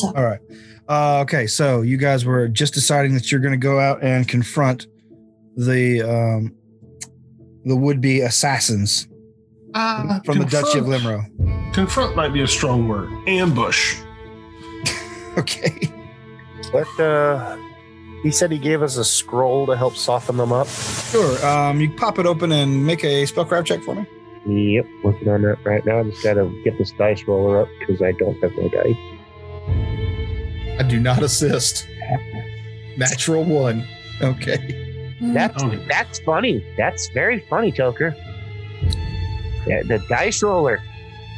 So All right. Uh, okay, so you guys were just deciding that you're going to go out and confront the um, the would-be assassins Uh, from the Duchy of confront- Limro. Confront might be a strong word. Ambush. Okay. But uh, he said he gave us a scroll to help soften them up. Sure. Um, you pop it open and make a spellcraft check for me. Yep, working on that right now. I just gotta get this dice roller up because I don't have my dice. I do not assist. Natural one. Okay. That's Oh. that's funny. That's very funny, Toker. Yeah, the dice roller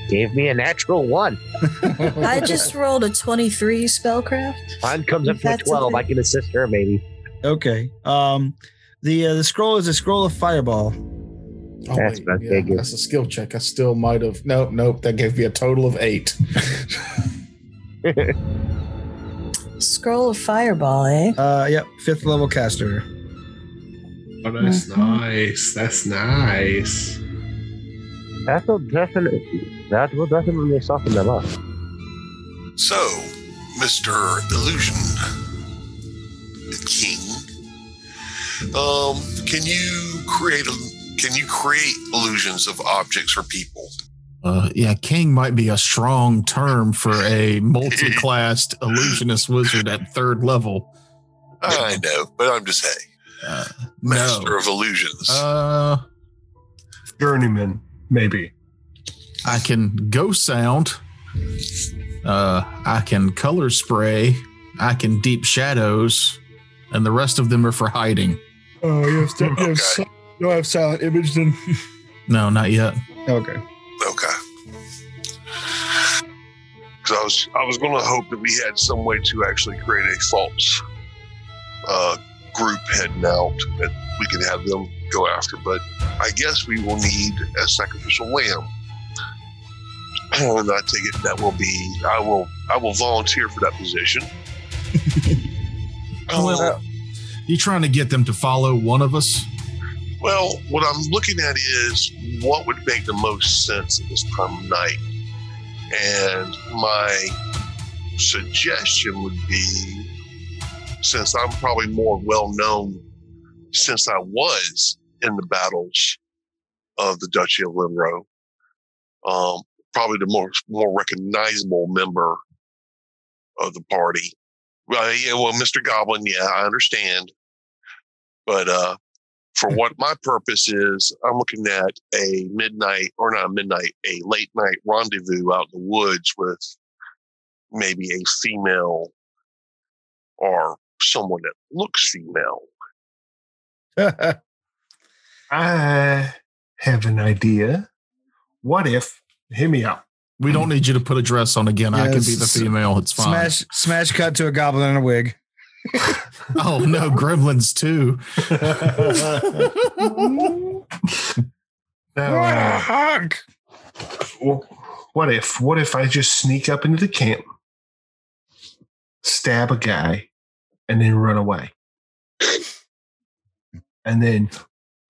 gave me a natural one. I just rolled a 23 spellcraft. Mine comes up to a twelve. I can assist her maybe. Okay. Um, the uh, the scroll is a scroll of fireball. Oh, That's wait, yeah, figure. That's a skill check. I still might have. Nope, nope. That gave me a total of eight. Scroll of Fireball, eh? Uh, yep. Fifth level caster. Oh, that's Mhm. nice. That's nice. That will definitely that will definitely soften them up. So, Mr. Illusion King, um, can you create a, can you create illusions of objects or people? Uh, yeah, king might be a strong term for a multi-classed illusionist wizard at third level. I know, but I'm just saying, Uh, master no. of illusions. Uh, Journeyman, maybe. I can ghost sound. Uh, I can color spray. I can deep shadows, and the rest of them are for hiding. Oh, you have, you have Okay. you don't have silent image then. No, not yet. okay. Okay. Because I was I was going to hope that we had some way to actually create a false uh, group heading out that we could have them go after. But I guess we will need a sacrificial lamb, and I take it that will be I will I will volunteer for that position. Well, you trying to get them to follow one of us? Well, what I'm looking at is what would make the most sense at this time of night. And my suggestion would be since I'm probably more well known since I was in the battles of the Duchy of Limro, um, probably the more more recognizable member of the party. Well, yeah, well, Mr. Goblin, yeah, I understand. But uh for what my purpose is, I'm looking at a midnight or not a midnight, a late night rendezvous out in the woods with maybe a female or someone that looks female. I have an idea. What if, hear me out. We don't hmm. need you to put a dress on again. I can be the female. It's fine. Smash smash cut to a goblin in a wig. Oh no, gremlins too. Now, hunk. Well, what if what if I just sneak up into the camp, stab a guy, and then run away, and then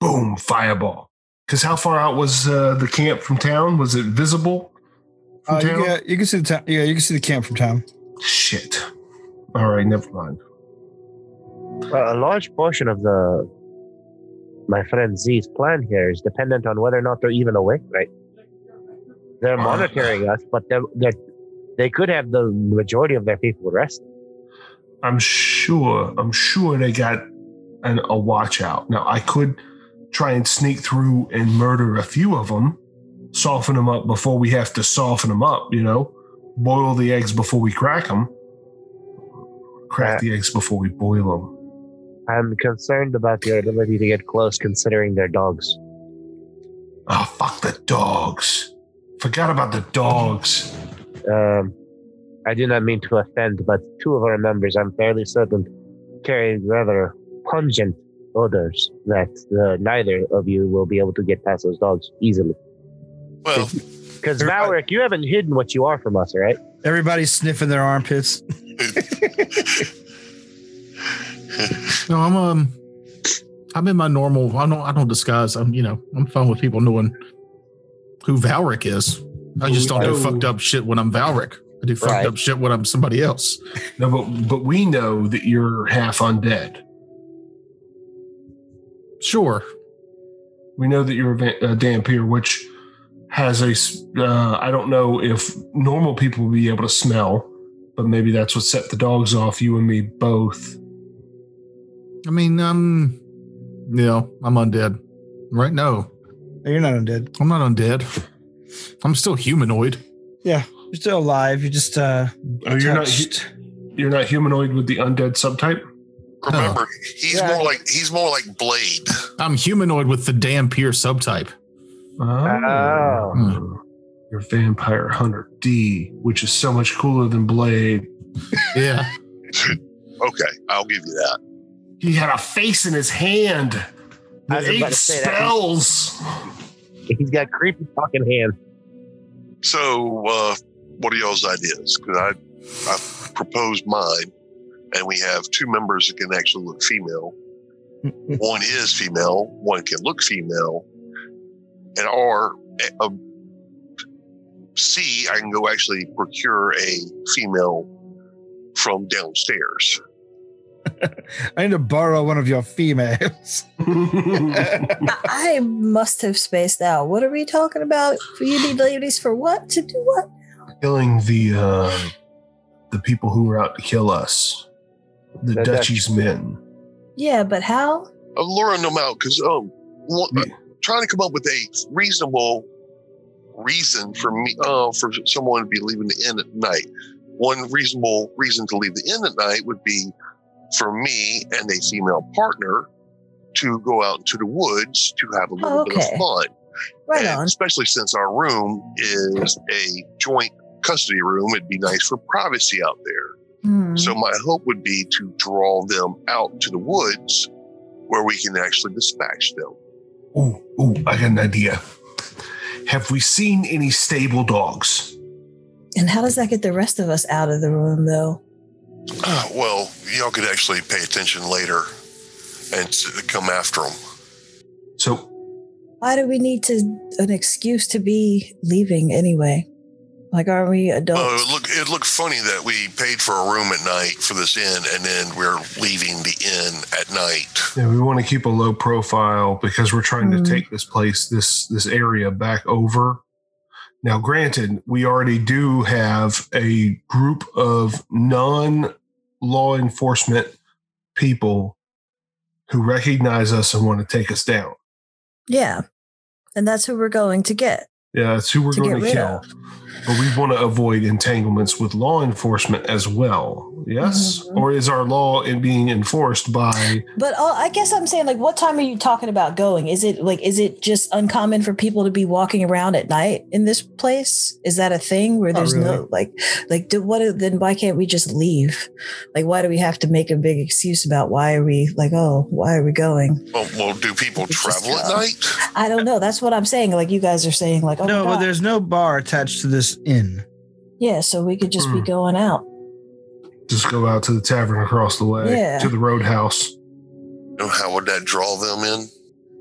boom, fireball. Because how far out was uh, the camp from town? Was it visible from Uh, you, can, you can see the town. Yeah, you can see the camp from town. Shit. All right, never mind. Uh, a large portion of the my friend Z's plan here is dependent on whether or not they're even awake, right? They're Uh, monitoring us, but they're, they're, they could have the majority of their people resting. I'm sure. I'm sure they got an, a watch out. Now I could try and sneak through and murder a few of them, soften them up before we have to soften them up. You know, boil the eggs before we crack them. Crack Uh, the eggs before we boil them. I'm concerned about your ability to get close, considering they're dogs. Oh fuck the dogs! Forgot about the dogs. Um, I do not mean to offend, but two of our members, I'm fairly certain, carry rather pungent odors that uh, neither of you will be able to get past those dogs easily. Well, Because Valric, you haven't hidden what you are from us, right? Everybody's sniffing their armpits. No, I'm um, I'm in my normal. I don't. I don't disguise. I'm. You know, I'm fine with people knowing who Valric is. I just don't do Oh. fucked up shit when I'm Valric. I do fucked Right. up shit when I'm somebody else. No, but but we know that you're half undead. Sure. We know that you're a, va- a dhampir, which has a. s- Uh, I don't know if normal people will be able to smell, but maybe that's what set the dogs off. You and me both. I mean, um, you know, I'm undead. Right? No, No, You're not undead. I'm not undead. I'm still humanoid. Yeah, you're still alive. You're just uh, Oh, you're not. You're not humanoid with the undead subtype. Remember, he's Yeah. more like he's more like Blade. I'm humanoid with the dhampir subtype. Oh. Hmm. You're vampire hunter D, which is so much cooler than Blade. Yeah. Okay, I'll give you that. He had a face in his hand. I The was about eight to say that. spells. He's got creepy fucking hands. So, uh, what are y'all's ideas? Because I, I proposed mine, and we have two members that can actually look female. one is female, one can look female, and or uh, C, I can go actually procure a female from downstairs. I need to borrow one of your females. I, I must have spaced out. What are we talking about? You need ladies for what? To do what? Killing the uh, the people who were out to kill us, the, The Dutchies Dutch- men. Yeah, but how? I'm luring them out because um, one, Yeah. trying to come up with a reasonable reason for me, uh, for someone to be leaving the inn at night. One reasonable reason to leave the inn at night would be for me and a female partner to go out into the woods to have a little Oh, bit of fun. Right And on. Especially since our room is a joint custody room, it'd be nice for privacy out there. Hmm. So my hope would be to draw them out to the woods where we can actually dispatch them. Ooh, ooh, I got an idea. Have we seen any stable dogs? And how does that get the rest of us out of the room, though? well, y'all could actually pay attention later and come after them. So Why do we need to an excuse to be leaving anyway? Like, aren't we adults? Oh, it look it looked funny that we paid for a room at night for this inn, and then we're leaving the inn at night. yeah, we want to keep a low profile because we're trying Mm. to take this place, this this area back over. Now, granted, we already do have a group of non law enforcement people who recognize us and want to take us down. yeah. And that's who we're going to get. Yeah, that's who we're To going to kill. of. But we want to avoid entanglements with law enforcement as well. Yes? Mhm. Or is our law in being enforced by But uh, I guess I'm saying, like, what time are you talking about going? Is it like, is it just uncommon for people to be walking around at night in this place? Is that a thing where Not there's no like, like, do, what? Then why can't we just leave? Like, why do we have to make a big excuse about why are we like, oh, why are we going? Well, well do people It's just travel at go. night? I don't know. That's what I'm saying. Like, you guys are saying, like, oh, no, my but God. there's no bar attached to this inn. yeah, so we could just be Hmm. going out. Just go out to the tavern across the way Yeah. to the roadhouse? And how would that draw them in?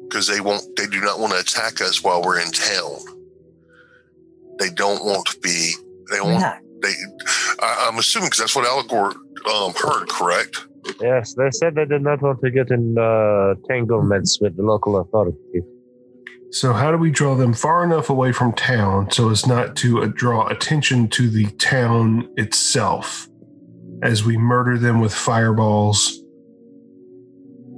Because they won't. They do not want to attack us while we're in town. They don't want to be. They want. not. They. I, I'm assuming because that's what Algor um, heard. Correct. Yes, they said they did not want to get in uh, entanglements with the local authorities. So, how do we draw them far enough away from town so as not to uh, draw attention to the town itself as we murder them with fireballs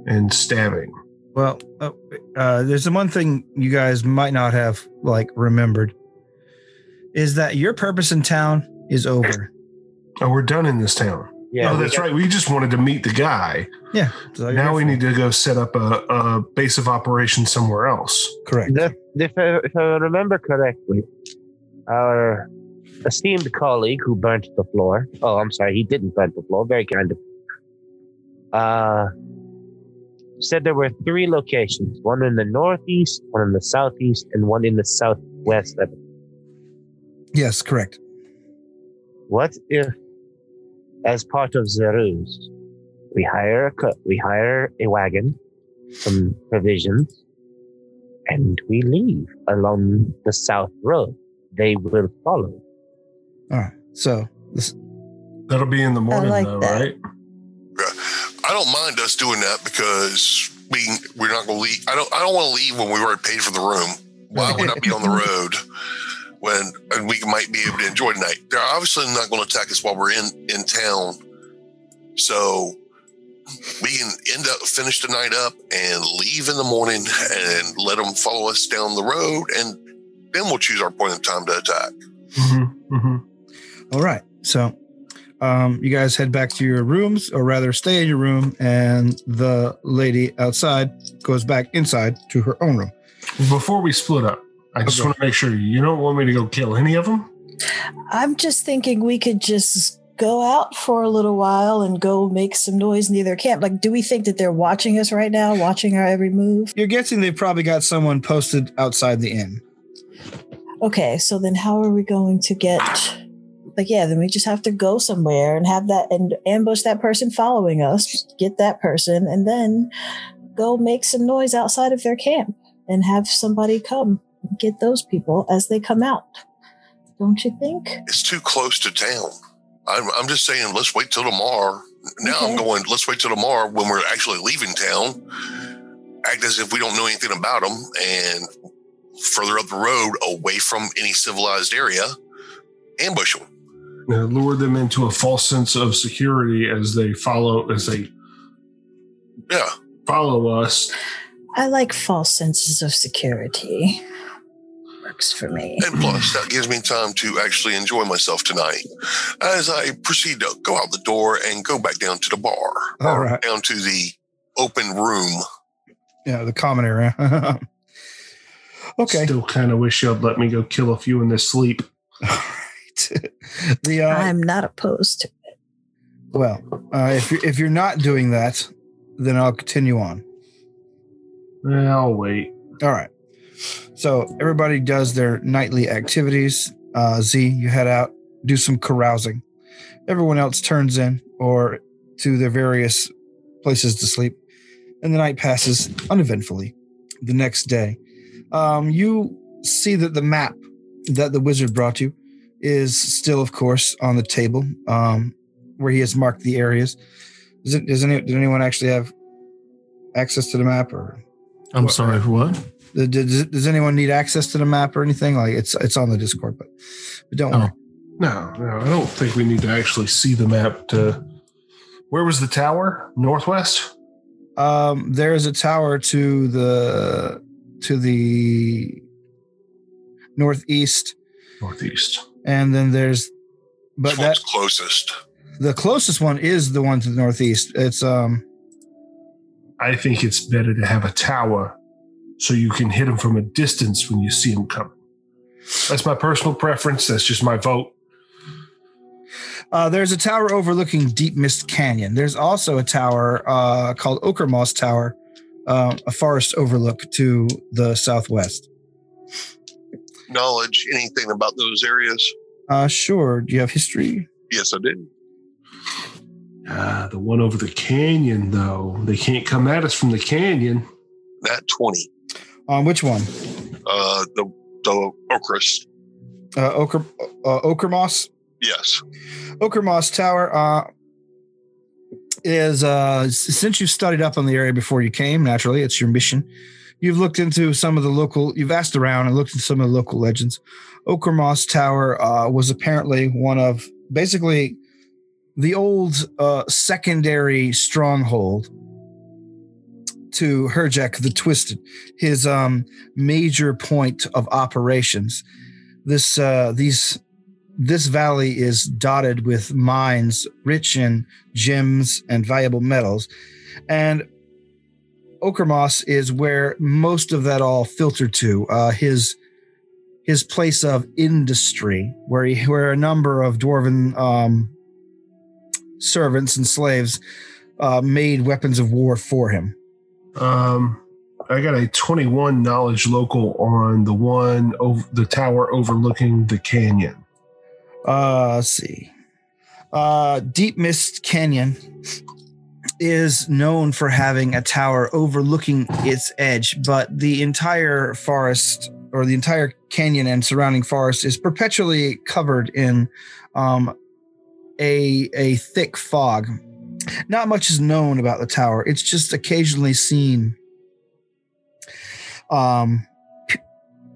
and stabbing? Well, uh, uh, there's the one thing you guys might not have like remembered is that your purpose in town is over. Oh, we're done in this town. Yeah, oh, we that's got- right. We just wanted to meet the guy. Yeah. So now we need to go set up a, a base of operations somewhere else. correct. If, if, I, if I remember correctly, our esteemed colleague who burnt the floor. Oh, I'm sorry, he didn't burn the floor. Very kind of. Uh, said there were three locations: one in the northeast, one in the southeast, and one in the southwest. Yes, correct. What if, as part of the ruse, we hire a co- we hire a wagon, some provisions, and we leave along the south road? They will follow. All right. So That'll be in the morning, like though, that. right? I don't mind us doing that because we we're not going to leave. I don't. I don't want to leave when we already paid for the room. Why would I be on the road when and we might be able to enjoy the night? They're obviously not going to attack us while we're in in town, so we can end up finish the night up and leave in the morning and let them follow us down the road, and then we'll choose our point in time to attack. Mm-hmm, mm-hmm. All right. So um, you guys head back to your rooms, or rather, stay in your room, and the lady outside goes back inside to her own room. Before we split up, I just Okay. want to make sure you don't want me to go kill any of them. I'm just thinking we could just go out for a little while and go make some noise near their camp. Like, do we think that they're watching us right now, watching our every move? You're guessing they've probably got someone posted outside the inn. Okay, so then how are we going to get like yeah, then we just have to go somewhere and have that and ambush that person following us, get that person, and then go make some noise outside of their camp and have somebody come get those people as they come out. Don't you think? It's too close to town. I'm, I'm just saying, let's wait till tomorrow. Now I'm going, let's wait till tomorrow when we're actually leaving town. Act as if we don't know anything about them and further up the road away from any civilized area, ambush them. Uh, lure them into a false sense of security as they follow as they Yeah. follow us. I like false senses of security. Works for me. And plus, that gives me time to actually enjoy myself tonight as I proceed to go out the door and go back down to the bar. All right. Down to the open room. Yeah, the common area. okay. Still kind of wish you'd let me go kill a few in this sleep. All right. the uh, I'm not opposed to it. well, uh, if you're if you're not doing that, then I'll continue on. I'll wait. All right. So everybody does their nightly activities. Uh, Z, you head out, do some carousing. Everyone else turns in or to their various places to sleep, and the night passes uneventfully. The next day, um, you see that the map that the wizard brought you is still, of course, on the table um, where he has marked the areas. Does, it, does, any, does anyone actually have access to the map or? I'm What- sorry, what? Does, does, does anyone need access to the map or anything? Like it's it's on the Discord, but, but don't worry. No, no, I don't think we need to actually see the map to. Where was the tower? Northwest? Um, there is a tower to the to the northeast, Northeast. And then there's but Which that closest? the closest one is the one to the northeast. It's um I think it's better to have a tower so you can hit them from a distance when you see them coming. That's my personal preference. That's just my vote. uh, there's a tower overlooking Deep Mist Canyon. There's also a tower uh, called Ochre Moss Tower, uh, a forest overlook to the southwest. Knowledge, anything about those areas? Uh, sure. Do you have history? Yes, I did. Ah, the one over the canyon, though. They can't come at us from the canyon. That 20. On which one? Uh, the, the Ocris. Uh, Ochre uh, Ochre Moss. Yes. Ochre Moss Tower uh, is uh, since you've studied up on the area before you came. Naturally, it's your mission. You've looked into some of the local. You've asked around and looked into some of the local legends. Ochre Moss Tower uh, was apparently one of basically the old uh, secondary stronghold to Herjek the Twisted, his um, major point of operations. This uh, these this valley is dotted with mines rich in gems and valuable metals. And Ochre Moss is where most of that all filtered to. Uh, his his place of industry, where he where a number of dwarven um, servants and slaves uh, made weapons of war for him. Um, I got a 21 knowledge local on the one over the tower overlooking the canyon. Uh, let's see. Uh, Deep Mist Canyon is known for having a tower overlooking its edge, but the entire forest or the entire canyon and surrounding forest is perpetually covered in um, a a thick fog. Not much is known about the tower. It's just occasionally seen um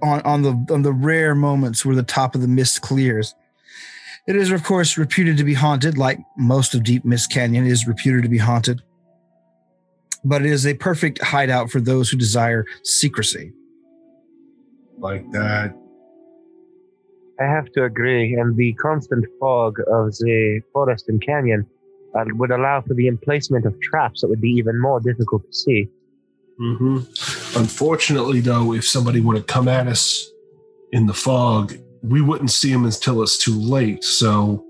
on on the on the rare moments where the top of the mist clears. It is of course reputed to be haunted like most of Deep Mist Canyon is reputed to be haunted. But it is a perfect hideout for those who desire secrecy. Like that. I have to agree, and the constant fog of the forest and canyon uh, would allow for the emplacement of traps that would be even more difficult to see. hmm Unfortunately, though, if somebody were to come at us in the fog, we wouldn't see them until it's too late. So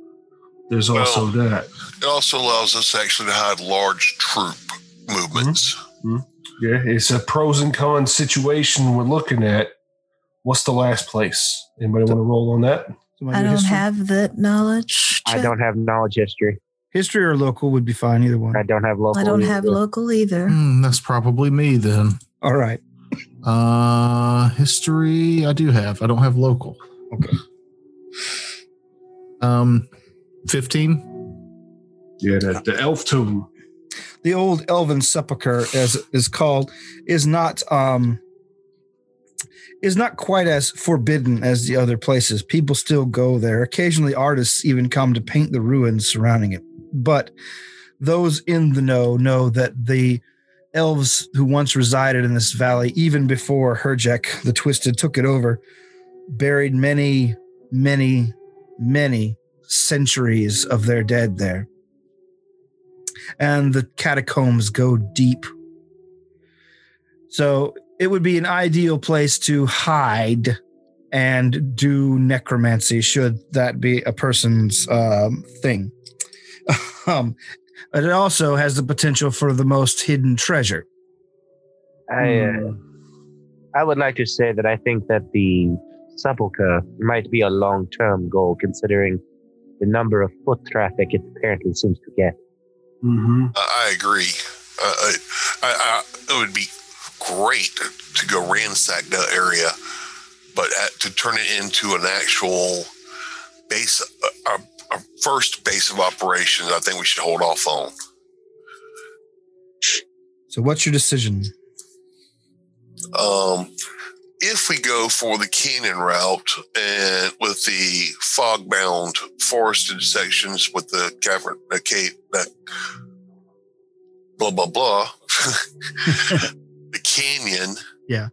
there's also Well- that. It also allows us actually to hide large troop movements. Yeah, it's a pros and cons situation we're looking at. What's the last place? Anybody want to roll on that? Somebody I do don't history? have that knowledge. I don't have knowledge history. history or local would be fine. Either one. I don't have local. I don't have local either. Hmm, that's probably me then. All right. Uh, history I do have. I don't have local. Okay. Um, fifteen. Yeah, the, the elf tomb. the old elven sepulcher as it is called is not um is not quite as forbidden as the other places people still go there occasionally artists even come to paint the ruins surrounding it but those in the know know that the elves who once resided in this valley even before herjek the twisted took it over buried many many many centuries of their dead there and the catacombs go deep. So it would be an ideal place to hide and do necromancy, should that be a person's um, thing. um, but it also has the potential for the most hidden treasure. I, uh, I would like to say that I think that the sepulchre might be a long-term goal, considering the number of foot traffic it apparently seems to get. Mm-hmm. I I agree. Uh, I, I, I, it would be great to go ransack that area, but at, to turn it into an actual base, a, a, a first base of operations, I think we should hold off on. So, what's your decision? Um, if we go for the canyon route and with the fog bound forested sections with the cavern, the cave, the blah, blah, blah, the canyon Yeah.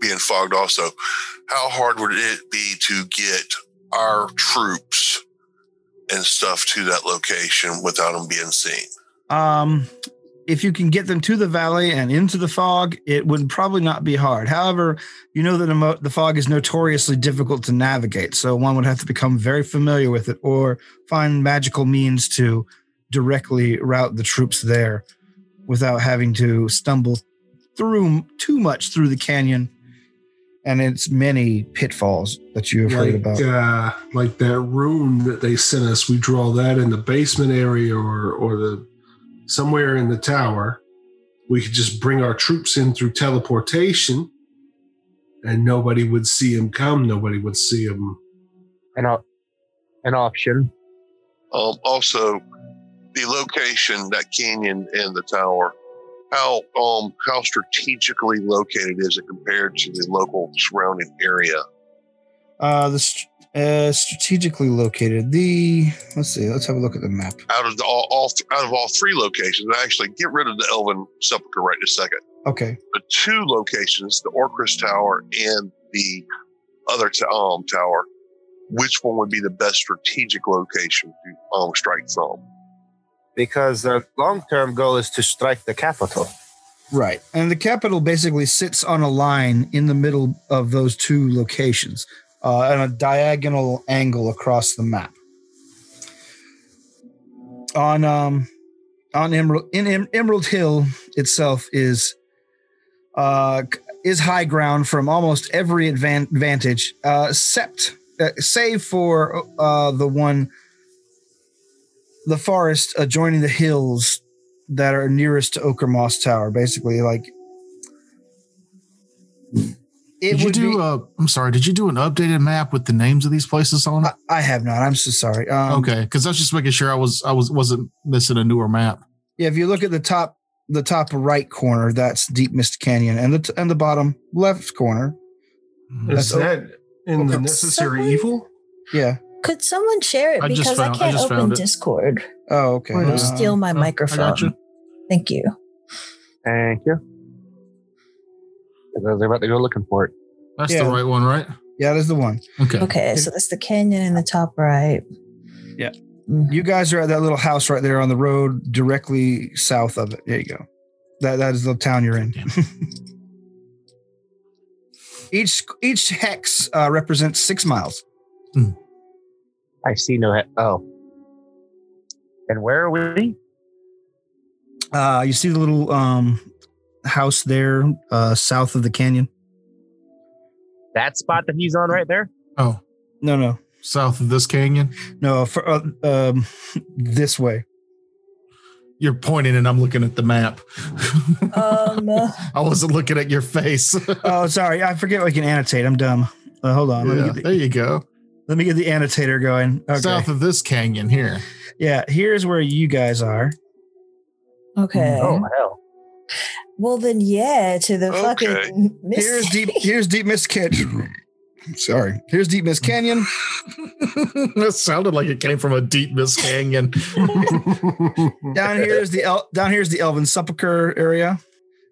being fogged also, how hard would it be to get our troops and stuff to that location without them being seen? Um, if you can get them to the valley and into the fog, it would probably not be hard. However, you know that the fog is notoriously difficult to navigate, so one would have to become very familiar with it or find magical means to directly route the troops there without having to stumble through too much through the canyon and its many pitfalls that you have heard Like, about. uh, like that rune that they sent us. We draw that in the basement area or or the somewhere in the tower. We could just bring our troops in through teleportation, and nobody would see him come. Nobody would see him. An, op- an option. Um, also, the location, that canyon and the tower, how um how strategically located is it compared to the local surrounding area? Uh, the st- uh, strategically located. The let's see. Let's have a look at the map. Out of the, all, all th- out of all three locations, actually get rid of the Elven Sepulchre right in a second. Okay. The two locations, the Orcris Tower and the other t- um, tower, which one would be the best strategic location to um, strike from? Because the long-term goal is to strike the capital. Right. And the capital basically sits on a line in the middle of those two locations, uh, a diagonal angle across the map. On um, on Emerald in em- Emerald Hill itself is uh, is high ground from almost every advan- vantage, uh, except uh, save for uh, the one the forest adjoining the hills that are nearest to Ochre Moss Tower. Basically, like It Did you do be, a? I'm sorry. Did you do an updated map with the names of these places on it? I, I have not. I'm so sorry. Um, okay, because I was just making sure I was I was wasn't missing a newer map. Yeah, if you look at the top, the top right corner, that's Deep Mist Canyon, and the t- and the bottom left corner, Is That's that in the necessary Someone- evil? yeah. Could someone share it I just because I found- I can't just open found it. Discord Oh, okay. or Uh, to steal my I microphone. gotcha. Thank you. Thank you. Because they're about to go looking for it. That's Yeah. the right one, right? yeah, that's the one. Okay. Okay, so that's the canyon in the top right. Yeah. Mhm. You guys are at that little house right there on the road, directly south of it. There you go. That that is the town you're in. each each hex uh, represents six miles. I see no. He- oh. And where are we? Uh, you see the little um, house there, uh, south of the canyon. That spot that he's on right there? Oh, No, no, south of this canyon. no. For, uh, um, this way. You're pointing, and I'm looking at the map. Um, I wasn't looking at your face. Oh, sorry. I forget we can annotate. I'm dumb. Uh, hold on. Let, Yeah, me the, there you go. let me get the annotator going. Okay. South of this canyon here. yeah. Here's where you guys are. okay. Oh, hell. Well, then, yeah, to the Okay. fucking. Here's deep. Here's deep mist canyon. Sorry. Here's deep mist canyon. that sounded like it came from a deep mist canyon. Down here is the El- down here is the Elven Sepulchre area,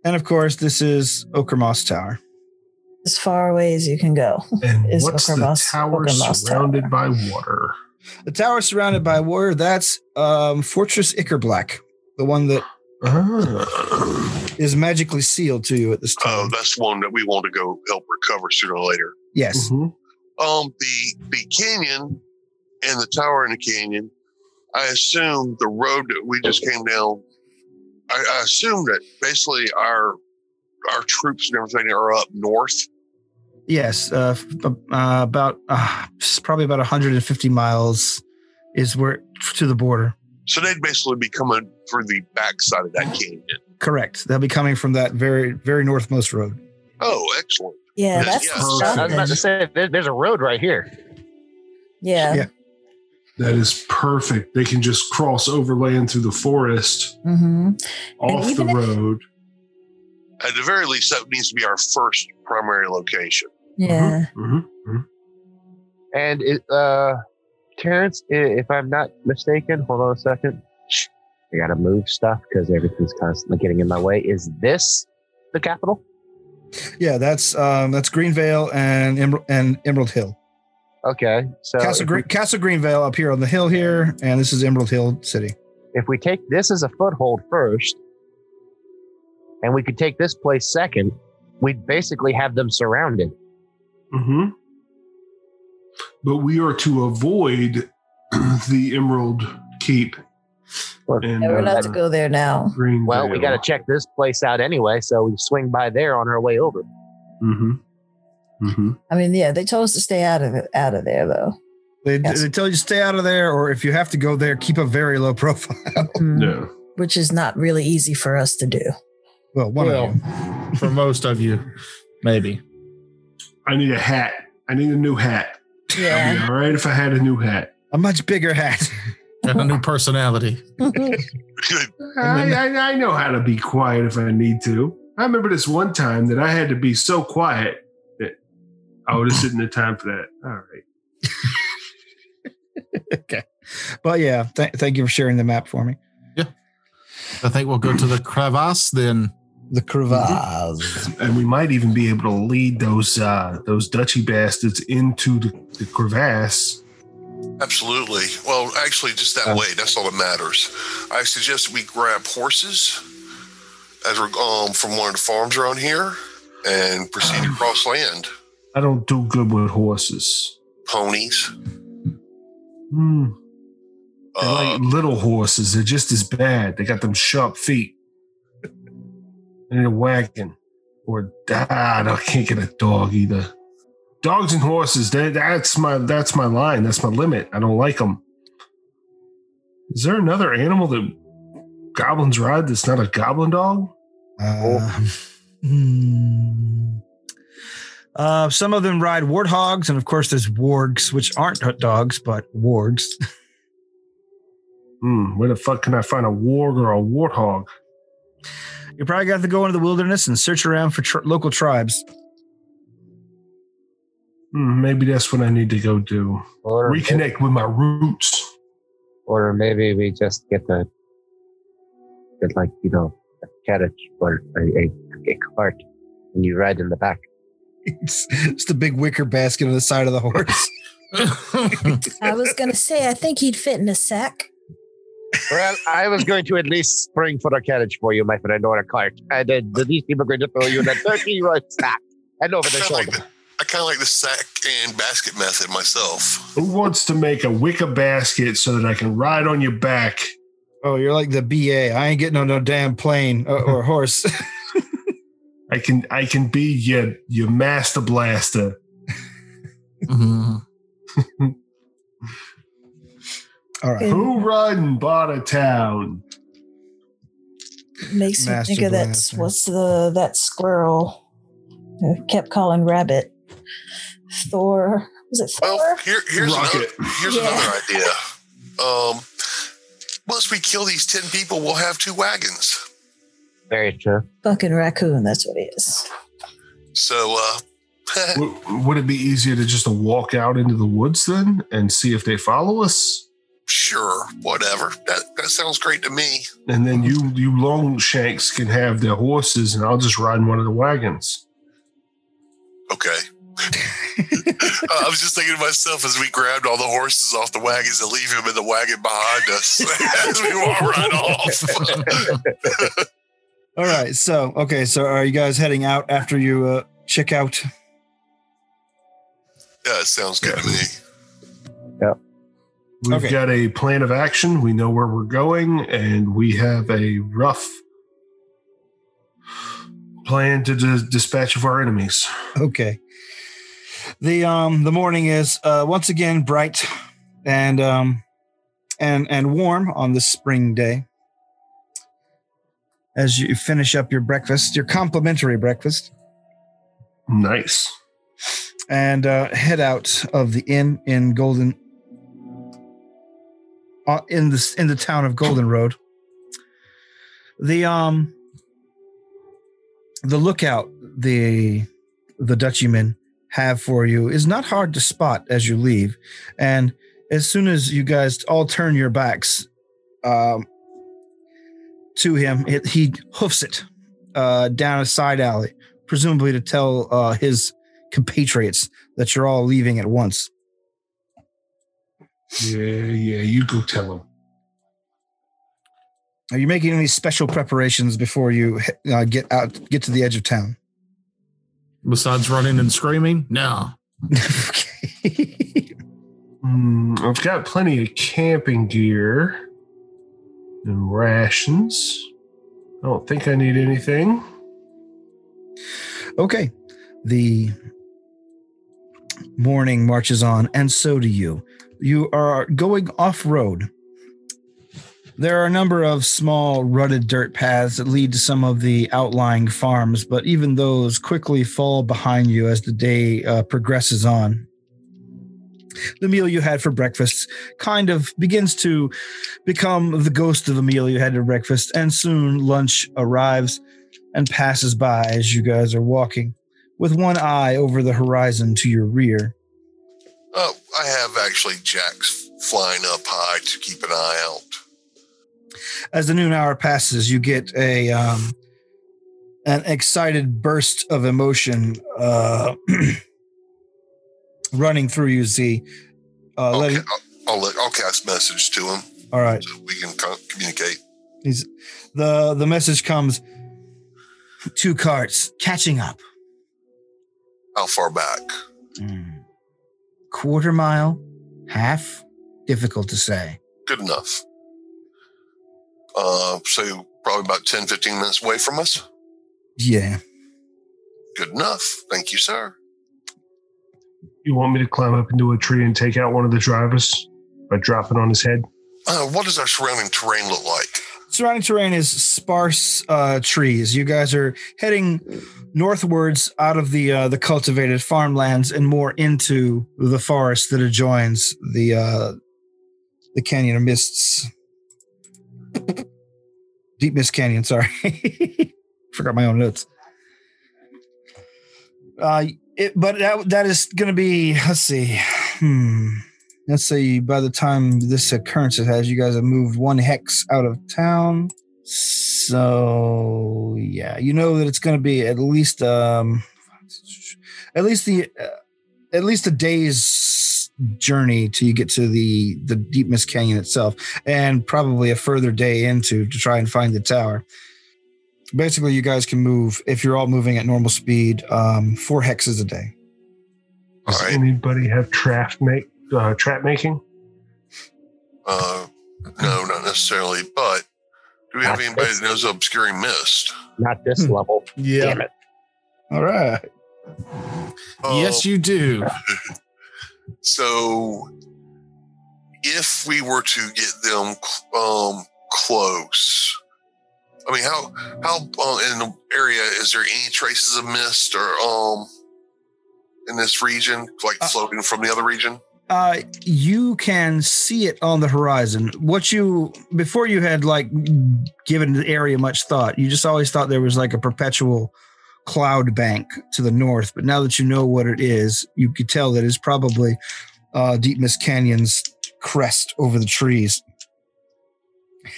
and of course this is Ochre Moss Tower. as far away as you can go. And Is what's the tower Ochre Moss surrounded Tower. by water? The tower surrounded by water. That's um, Fortress Ickerblack, the one that Ah. is magically sealed to you at this Oh, time. that's one that we want to go help recover sooner or later. yes. Mhm. Um, the the canyon and the tower in the canyon. I assume the road that we just came down. I, I assume that basically our our troops and everything are up north. Yes. Uh, f- uh, about uh, probably about 150 miles is where to the border. So they'd basically be coming through the backside of that canyon. Correct. They'll be coming from that very very northmost road. Oh, excellent. Yeah, Yeah, that's yeah, the I was about to say, there's a road right here. Yeah. Yeah. That is perfect. They can just cross overland through the forest hmm off the even if- road. At the very least, that needs to be our first primary location. Yeah. Mhm, mhm. And it, uh, Terrence, if I'm not mistaken, hold on a second. I gotta move stuff because everything's constantly getting in my way. Is this the capital? Yeah, that's um, that's Greenvale and Emer- and Emerald Hill. Okay, so Castle, if, Gre- Castle Greenvale up here on the hill here, and this is Emerald Hill City. if we take this as a foothold first, and we could take this place second, we'd basically have them surrounded. Mhm. But we are to avoid the Emerald Keep. Well, And, Yeah, we're not to uh, go there now. Greenvale. Well, we got to check this place out anyway, so we swing by there on our way over. Mhm. Mhm. I mean, yeah, they told us to stay out of it, out of there though. They, Yes. they tell you stay out of there, or if you have to go there, keep a very low profile. Mhm. Yeah. Which is not really easy for us to do. well, one well, of you. for most of you, maybe. I need a hat. I need a new hat. I'd be all right if I had a new hat. A much bigger hat. And a new personality. I, I, I know how to be quiet if I need to. I remember this one time that I had to be so quiet that I would have sit in the time for that. All right. okay. But yeah, th- thank you for sharing the map for me. Yeah. I think we'll go to the crevasse then. The crevasse. And we might even be able to lead those uh, those Duchy bastards into the, the crevasse. Absolutely. Well, actually, just that Uh, way. That's all that matters. I suggest we grab horses as we're um, from one of the farms around here and proceed across land. I don't do good with horses. Ponies. Hmm. They're Uh, like little horses. They're just as bad. They got them sharp feet. And a wagon. Or ah, no, I can't get a dog either. Dogs and horses. That, that's my that's my line. That's my limit. I don't like them. Is there another animal that goblins ride that's not a goblin dog? Um, hmm. Uh, some of them ride warthogs, and of course, there's wargs, which aren't dogs but wargs. Hmm, where the fuck can I find a warg or a warthog? You probably got to go into the wilderness and search around for tr- local tribes. Hmm, maybe that's what I need to go do. Or Reconnect with my roots. or maybe we just get a get like you know a carriage or a, a, a cart, and you ride in the back. It's just a big wicker basket on the side of the horse. I was gonna say, I think he'd fit in a sack. Well, I was going to at least spring for a carriage for you, my friend, or a cart, and then the- these people are going to throw you in a thirty-year-old sack and over I their like shoulder. the, I kind of like the sack and basket method myself. Who wants to make a wicker basket so that I can ride on your back? oh, you're like the BA. I ain't getting on no damn plane or, or horse. I can I can be your your master blaster. Mhm. All right. Who run Bartertown? Makes me Master think of that. Blaster. What's the that squirrel? I kept calling rabbit. Thor. Was it Thor? Well, here, here's Rocket. another here's Yeah. another idea. Um, once we kill these ten people, we'll have two wagons. Very true. Fucking raccoon. That's what he is. So, uh, Would, would it be easier to just walk out into the woods then and see if they follow us? Sure, whatever. That that sounds great to me. And then you you long shanks can have their horses, and I'll just ride in one of the wagons. Okay. I was just thinking to myself as we grabbed all the horses off the wagons and leave him in the wagon behind us as we walk right off. All right. So, okay. So, are you guys heading out after you uh, check out? yeah, it sounds good to me. We've Okay. got a plan of action. We know where we're going, and we have a rough plan to dis- dispatch of our enemies. Okay. The um the morning is uh once again bright and um and and warm on this spring day. As you finish up your breakfast, your complimentary breakfast, Nice. and uh, head out of the inn in Golden, in the in the town of Golden Road. The um, the lookout the the Duchymen have for you is not hard to spot as you leave, and as soon as you guys all turn your backs um, to him, it, he hoofs it uh, down a side alley, presumably to tell uh, his compatriots that you're all leaving at once. Yeah, yeah. You go tell them. Are you making any special preparations before you uh, get out, get to the edge of town? Besides running and screaming, no. okay. Hmm, I've got plenty of camping gear and rations. I don't think I need anything. okay. The morning marches on, and so do you. You are going off road. There are a number of small rutted dirt paths that lead to some of the outlying farms, but even those quickly fall behind you as the day uh, progresses on. The meal you had for breakfast kind of begins to become the ghost of a meal you had for breakfast, and soon lunch arrives and passes by as you guys are walking, with one eye over the horizon to your rear. Uh, I have actually jacks flying up high to keep an eye out. As the noon hour passes, you get a um, an excited burst of emotion uh, running through you, Z. Uh, I'll, letting, I'll, I'll, let, I'll cast message to him all right, so we can co- communicate. he's the the message comes. Two carts catching up. How far back? Mm. Quarter mile, half. Difficult to say. Good enough. Uh, so probably about 10, 15 minutes away from us. Yeah. Good enough. Thank you, sir. You want me to climb up into a tree and take out one of the drivers by dropping on his head? Uh, what does our surrounding terrain look like? Surrounding terrain is sparse uh, trees. You guys are heading northwards out of the uh, the cultivated farmlands and more into the forest that adjoins the uh, the Canyon of Mists. Deep Mist Canyon, sorry. Forgot my own notes. Uh, it, but that that is going to be. Let's see. Hmm. Let's say by the time this occurrence has, you guys have moved one hex out of town. So yeah, you know that it's going to be at least um, at least the uh, at least a day's journey till you get to the the Deep Mist Canyon itself, and probably a further day into to try and find the tower. Basically, you guys can move if you're all moving at normal speed, um, four hexes a day. Does All right. anybody have trap make uh, trap making? Uh, no, not necessarily. But do we have anybody this- that knows obscuring mist? Not this Hmm. level. Yeah. Damn it. All right. yes, you do. So, if we were to get them um, close, I mean, how how uh, in the area is there any traces of mist or um in this region, like Uh, floating from the other region? Uh, you can see it on the horizon. What you before you had like given the area much thought, you just always thought there was like a perpetual cloud bank to the north. But now that you know what it is, you could tell that it's probably uh, Deep Mist Canyon's crest over the trees.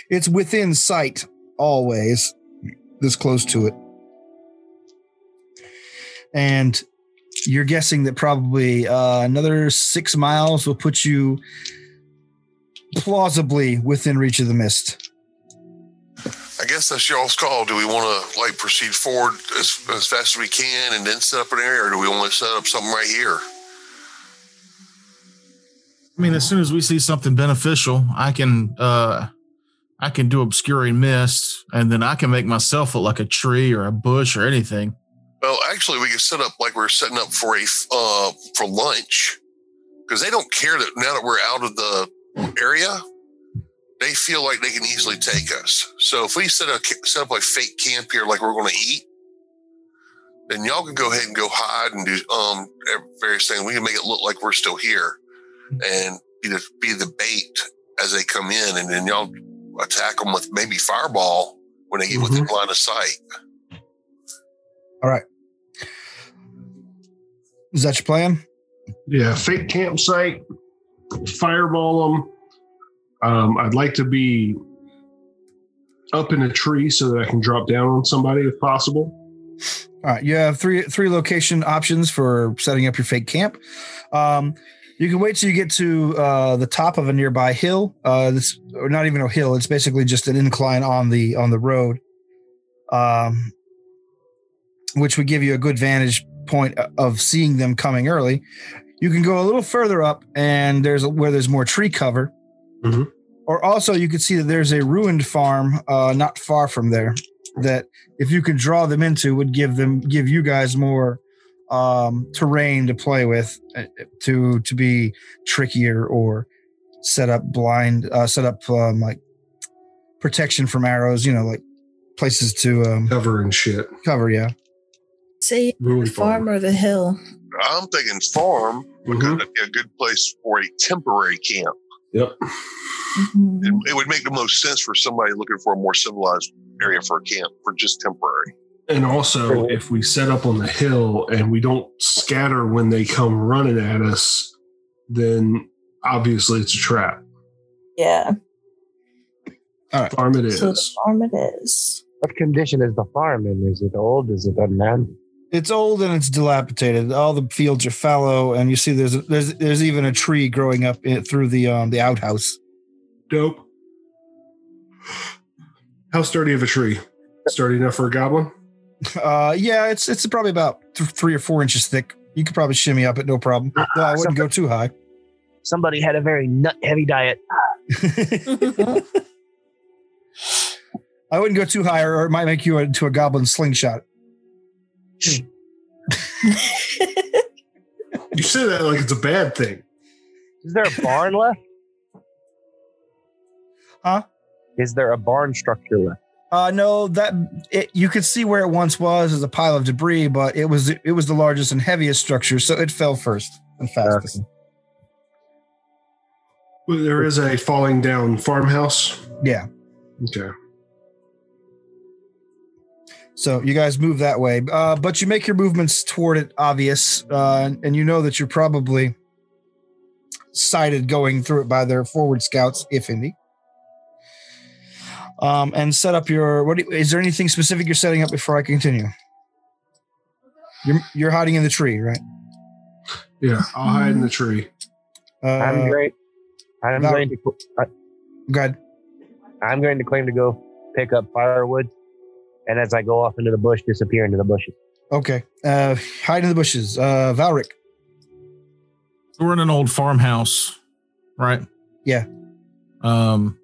It's within sight always, this close to it, and you're guessing that probably uh, another six miles will put you plausibly within reach of the mist. I guess that's y'all's call. Do we want to like proceed forward as, as fast as we can and then set up an area, or do we want to set up something right here? I mean, as soon as we see something beneficial, I can uh I can do obscuring mist, and then I can make myself look like a tree or a bush or anything. Well, actually, we can set up like we're setting up for a uh, for lunch because they don't care that now that we're out of the area, they feel like they can easily take us. So if we set a set up a fake camp here, like we're going to eat, then y'all can go ahead and go hide and do um various things. We can make it look like we're still here and be the be the bait as they come in, and then y'all attack them with maybe fireball when they get within line of sight. All right. Is that your plan? Yeah, fake campsite, fireball them. Um, I'd like to be up in a tree so that I can drop down on somebody if possible. All right, you have three three location options for setting up your fake camp. Um, you can wait till you get to uh, the top of a nearby hill. Uh, this or not even a hill; it's basically just an incline on the on the road, um, which would give you a good vantage point of seeing them coming early. You can go a little further up, and there's a, where there's more tree cover. Mhm. Or also, you can see that there's a ruined farm uh, not far from there. That if you can draw them into would give them give you guys more um terrain to play with uh, to to be trickier or set up blind uh set up um like protection from arrows you know like places to um Cover and shit. cover yeah Say the Ruined farm farm. or the hill. I'm thinking farm would Mhm. be a good place for a temporary camp. Yep. Mhm. It, it would make the most sense for somebody looking for a more civilized area for a camp for just temporary. And also, if we set up on the hill and we don't scatter when they come running at us, then obviously it's a trap. Yeah. Farm it So the farm it is. What condition is the farm in? Is it old? Is it unmanned? It's old and it's dilapidated all the fields are fallow and you see there's there's there's even a tree growing up in, through the um the outhouse Dope. How sturdy of a tree? Sturdy enough for a goblin? uh yeah it's it's probably about th- three or four inches thick you could probably shimmy up it no problem no, i wouldn't go too high Somebody had a very nut heavy diet. I wouldn't go too high, or it might make you into a goblin slingshot. You say that like it's a bad thing. Is there a barn left? Huh? Is there a barn structure left? Uh, no, that it, you could see where it once was as a pile of debris, but it was it was the largest and heaviest structure, so it fell first and fastest. Well, there is a falling down farmhouse. Yeah. Okay. So you guys move that way, uh, but you make your movements toward it obvious, uh, and, and you know that you're probably sighted going through it by their forward scouts, if any. Um, and set up your. What do you- is there anything specific you're setting up before I continue? You're you're hiding in the tree, right? Yeah, I'll hide in the tree. Uh, I'm great. I'm no. going to. I- Go ahead. I'm going to claim to go pick up firewood, and as I go off into the bush, disappear into the bushes. Okay. Uh, hide in the bushes. Uh, Valric. We're in an old farmhouse, right? Yeah. Um,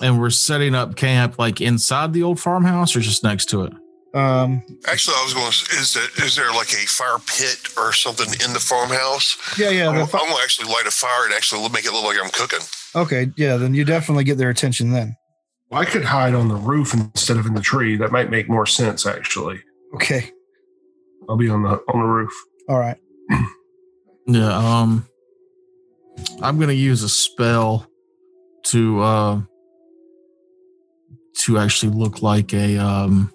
and we're setting up camp like inside the old farmhouse or just next to it. Um, Actually, I was going to, is, that, is there like a fire pit or something in the farmhouse? yeah, yeah. I'm, the I'm going to actually light a fire and actually make it look like I'm cooking. okay. Yeah. Then you definitely get their attention then. Well, I could hide on the roof instead of in the tree. That might make more sense, actually. Okay. I'll be on the on the roof. All right. Yeah. Um, I'm gonna use a spell to uh to actually look like a um.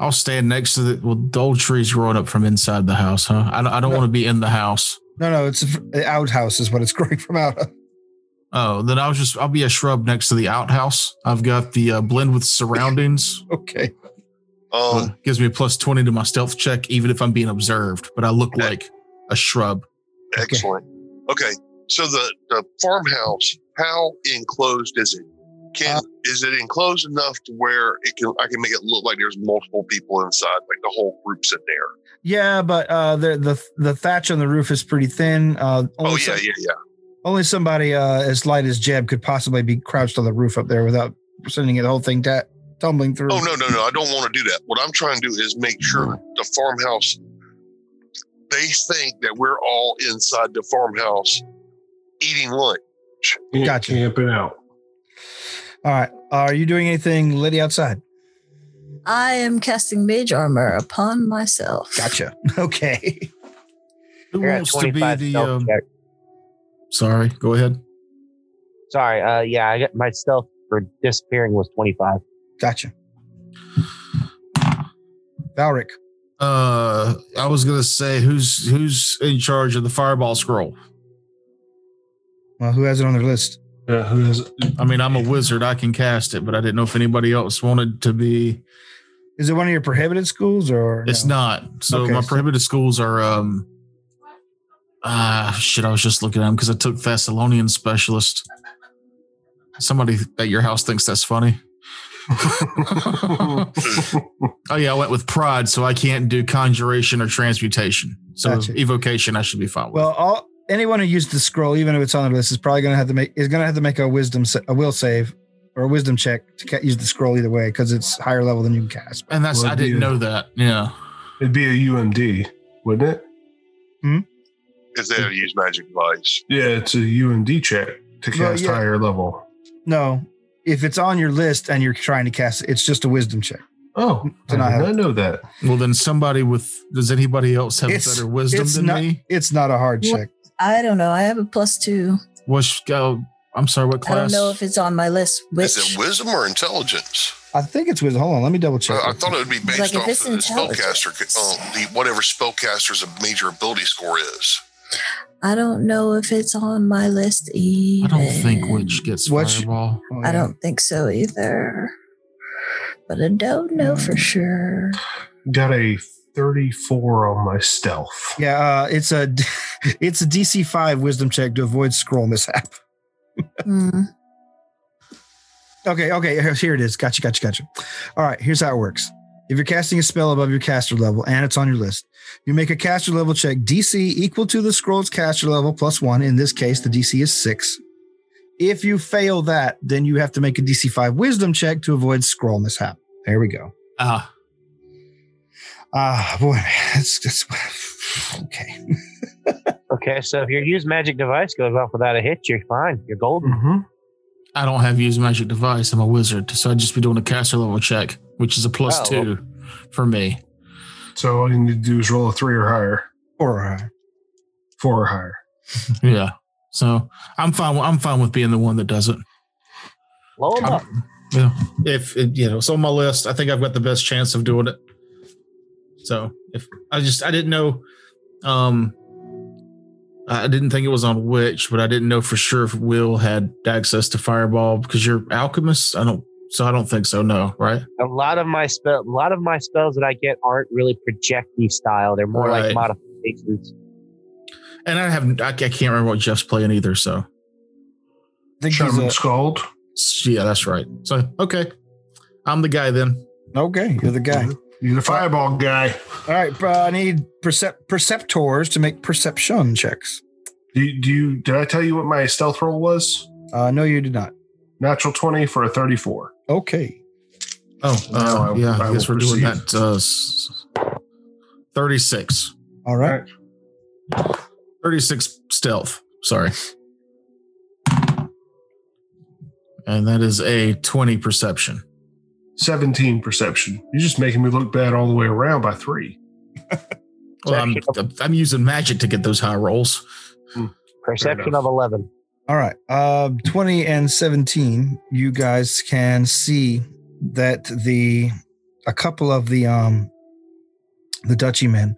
I'll stand next to the well, the old trees growing up from inside the house, huh? I don't, I don't No. want to be in the house. No, no. It's a, the outhouse is what it's growing from out of. Oh, then I'll just I'll be a shrub next to the outhouse. I've got the uh, blend with surroundings. Okay. Um, gives me a plus twenty to my stealth check, even if I'm being observed. But I look Okay. like a shrub. excellent. Okay. So the, the farmhouse, how enclosed is it? Can Uh, is it enclosed enough to where it can I can make it look like there's multiple people inside, like the whole group's in there? Yeah, but uh, the the the thatch on the roof is pretty thin. Uh, only Oh so- yeah, yeah, yeah. Only somebody uh, as light as Jeb could possibly be crouched on the roof up there without sending the whole thing ta- tumbling through. Oh no, no, no! I don't want to do that. What I'm trying to do is make sure the farmhouse. They think that we're all inside the farmhouse eating lunch. Camp- Gotcha. Camping out. All right. Are you doing anything, Liddy, outside? I am casting mage armor upon myself. Gotcha. Okay. Who wants to be the? Um, check. Sorry, go ahead. Sorry. Uh, yeah, I got my stealth for disappearing was 25. Gotcha. Valric. Uh, I was gonna say who's who's in charge of the fireball scroll. Well, who has it on their list? Yeah, who has It? I mean, I'm a wizard. I can cast it, but I didn't know if anybody else wanted to be. Is it one of your prohibited schools or? It's not. So Okay, my so- prohibited schools are um. Ah, shit! I was just looking at him because I took Thassilonian specialist. Somebody at your house thinks that's funny. oh yeah, I went with pride, so I can't do conjuration or transmutation. So Gotcha. evocation, I should be fine with. Well, all anyone who used the scroll, even if it's on their list, is probably going to have to make is going to have to make a wisdom sa- a will save or a wisdom check to ca- use the scroll either way because it's higher level than you can cast. and that's Well, I didn't yeah. know that. Yeah. It'd be a UMD, wouldn't it? If they use magic device. Yeah, it's a UMD check to cast yeah. higher level. No, if it's on your list and you're trying to cast it's just a wisdom check. Oh, I did not have- not know that. Well, then somebody with does anybody else have It's- better wisdom it's than not- me? It's not a hard What? check. I don't know. I have a plus two. What's go? I'm sorry. What class? I don't know if it's on my list. Which Is it wisdom or intelligence? I think it's wisdom. Hold on, let me double check. I, I thought it would be based Like, off of the spellcaster, uh, the whatever spellcaster's a major ability score is. I don't know if it's on my list either. I don't think which gets What's- fireball. Oh, I don't think so either. But I don't know for sure. Got a 34 on my stealth. Yeah, uh, it's a it's a DC five wisdom check to avoid scroll mishap. Hmm. Okay, okay, here- here it is. Gotcha, gotcha, gotcha. All right, here's how it works. If you're casting a spell above your caster level and it's on your list, you make a caster level check DC equal to the scroll's caster level plus one. In this case, the DC is six. If you fail that, then you have to make a DC five wisdom check to avoid scroll mishap. There we go. Ah, Ah, boy, that's, that's okay. Okay, so if your use magic device goes off without a hit, you're fine. You're golden. Mm-hmm. I don't have use magic device. I'm a wizard, so I'd just be doing a caster level check, which is a plus Oh. two for me. So all you need to do is roll a three or higher, Four Or uh, four or higher. Yeah. So I'm fine. I'm fine with being the one that does it. Blow 'em up. Yeah. If it, you know, it's on my list. I think I've got the best chance of doing it. So if I just I didn't know, um, I didn't think it was on which, but I didn't know for sure if Will had access to Fireball because you're alchemist. I don't. So I don't think so. No, right? A lot of my spell, a lot of my spells that I get aren't really projecty style. They're more Right. like modifications. And I haven't. I, I can't remember what Jeff's playing either. So I think he's a, Skald. yeah, that's right. So okay, I'm the guy then. okay. You're the guy. You're the fireball guy. All right. Uh, I need percep- perceptors to make perception checks. Do you, do you? Did I tell you what my stealth roll was? Uh, no, you did not. Natural twenty for a thirty-four. Okay. Oh, Now uh, I- yeah. I I, guess we're doing that. Uh, Thirty-six. All right. 36 stealth. Sorry. And that is a 20 perception. Seventeen perception. You're just making me look bad all the way around by three. Well, I'm, I'm using magic to get those high rolls. Perception of eleven. All right. Uh, 20 and 17, you guys can see that the a couple of the um the Duchy men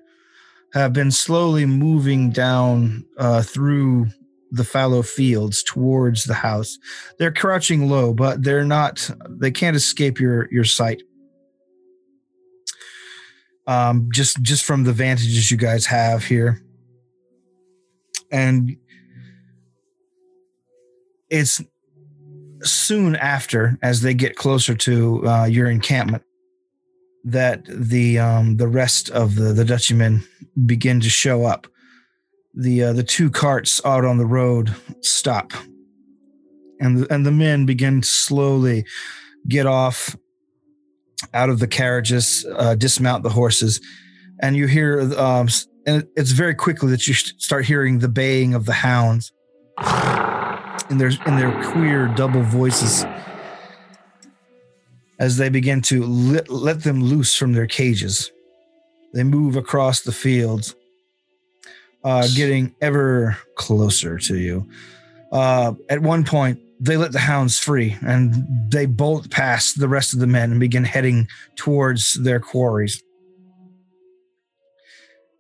have been slowly moving down uh, through the fallow fields towards the house. They're crouching low, but they're not they can't escape your your sight. Um, just just from the vantages you guys have here. And it's soon after as they get closer to uh, your encampment that the um, the rest of the the Duchymen begin to show up. The uh, the two carts out on the road stop, and the, and the men begin to slowly get off out of the carriages, uh, dismount the horses, and you hear um, and it's very quickly that you start hearing the baying of the hounds in their in their queer double voices as they begin to let, let them loose from their cages. They move across the fields, uh, getting ever closer to you. Uh, at one point, they let the hounds free and they bolt past the rest of the men and begin heading towards their quarries.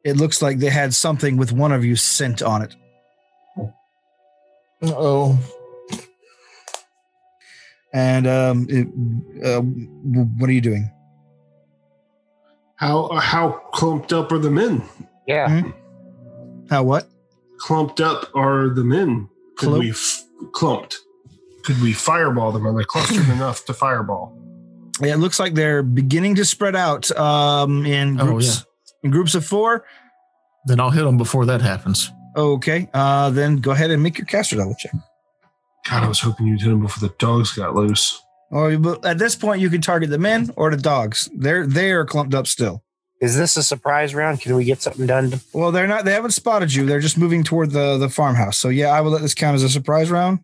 It looks like they had something with one of you scent on it. Oh, And um, it, uh, what are you doing? How how clumped up are the men? Yeah. Hmm? How what? Clumped up are the men. Could Clump- we f- clumped? Could we fireball them? Are they clustered enough to fireball? Yeah, it looks like they're beginning to spread out um, in Oh, groups. In groups of four. Then I'll hit them before that happens. Okay, uh, then go ahead and make your caster level check. God, I was hoping you'd hit them before the dogs got loose. Or you- at this point, you can target the men or the dogs. They're they are clumped up still. Is this a surprise round? Can we get something done? Well, they're not. They haven't spotted you. They're just moving toward the the farmhouse. So yeah, I will let this count as a surprise round.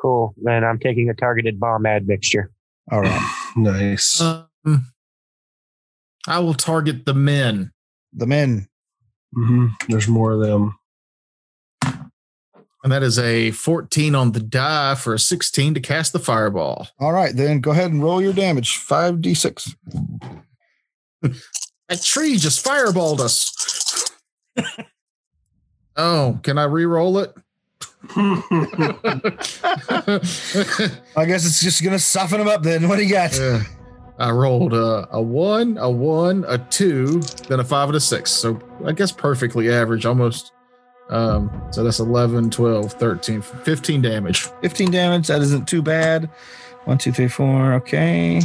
Cool. Then I'm taking a targeted bomb admixture. All right, Nice. Um, I will target the men. the men. Hmm There's more of them. And that is a 14 on the die for a 16 to cast the fireball. All right, then go ahead and roll your damage. Five d six. That tree just fireballed us. oh, can I re-roll it? I guess it's just gonna soften them up. Then what do you got? Yeah. I rolled a, a one, a one, a two, then a five and a six. So I guess perfectly average, almost. Um, so that's 11, 12, 13, 15 damage. 15 damage. That isn't too bad. One, two, three, four. Okay.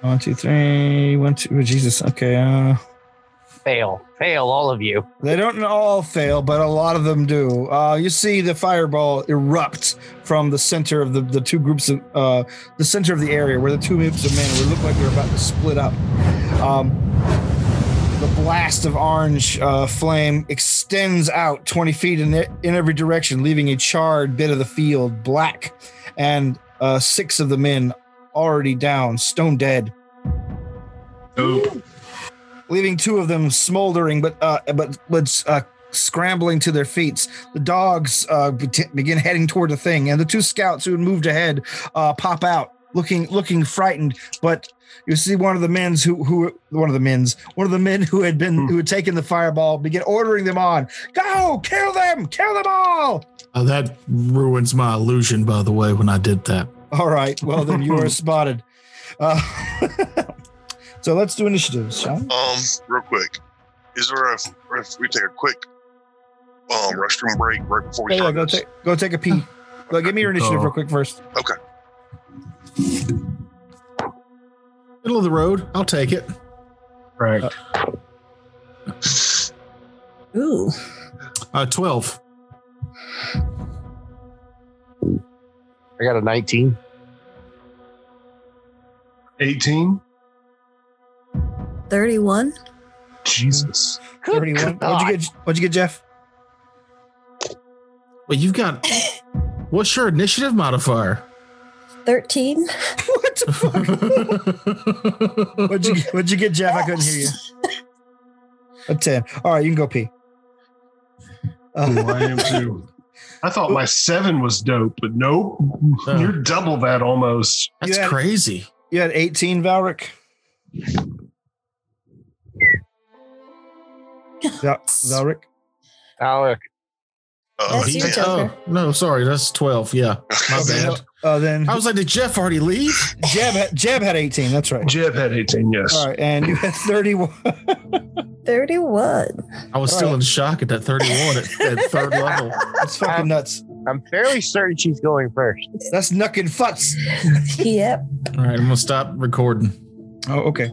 One, two, three. One, two. Oh, Jesus. Okay. Uh, Fail. Fail, all of you. they don't all fail, but a lot of them do. Uh, you see the fireball erupt from the center of the, the two groups of uh, the center of the area where the two groups of men would look like they're about to split up. Um, the blast of orange uh, flame extends out 20 feet in, in every direction, leaving a charred bit of the field black, and uh, six of the men already down, stone dead, Oh, leaving two of them smoldering, but uh, but but uh, scrambling to their feet. The dogs uh, begin heading toward the thing, and the two scouts who had moved ahead uh, pop out, looking looking frightened. But you see one of the men's who who one of the men's one of the men who had been who had taken the fireball begin ordering them on. Go kill them, kill them all. Uh, that ruins my illusion, by the way, when I did that. All right, well then you are spotted. Uh, so let's do initiatives, shall we? Um, real quick, is there a if we take a quick um restroom break right before we Yeah, yeah, go this? take go take a pee. Go give me your initiative real quick first. Okay. Middle of the road. I'll take it. right. Ooh. Uh, 12. I got a 19. 18. 31. Jesus. Thirty-one. What'd you get? What'd you get, Jeff? But you've got. What's your initiative modifier? 13. what the fuck? What'd you What'd you get, Jeff? I couldn't hear you. A ten. All right, you can go pee. Uh, Ooh, I am too. I thought my seven was dope, but nope. Oh. You're double that almost. That's You had- crazy. you had eighteen, Valric. Yeah, Valric. Alec, Uh, That's yeah. your Joker. Oh, no, sorry. That's 12. Yeah. My Okay, bad. Uh, then I was like, did Jeff already leave? Jeb had, Jeb had eighteen. That's right. Jeb had 18, yes. All right, and you had thirty-one. 31. I was still in shock at that 31 at, at third level. That's fucking nuts. I'm fairly certain she's going first. That's knucking futs. Yep. All right, I'm going to stop recording. Oh, okay.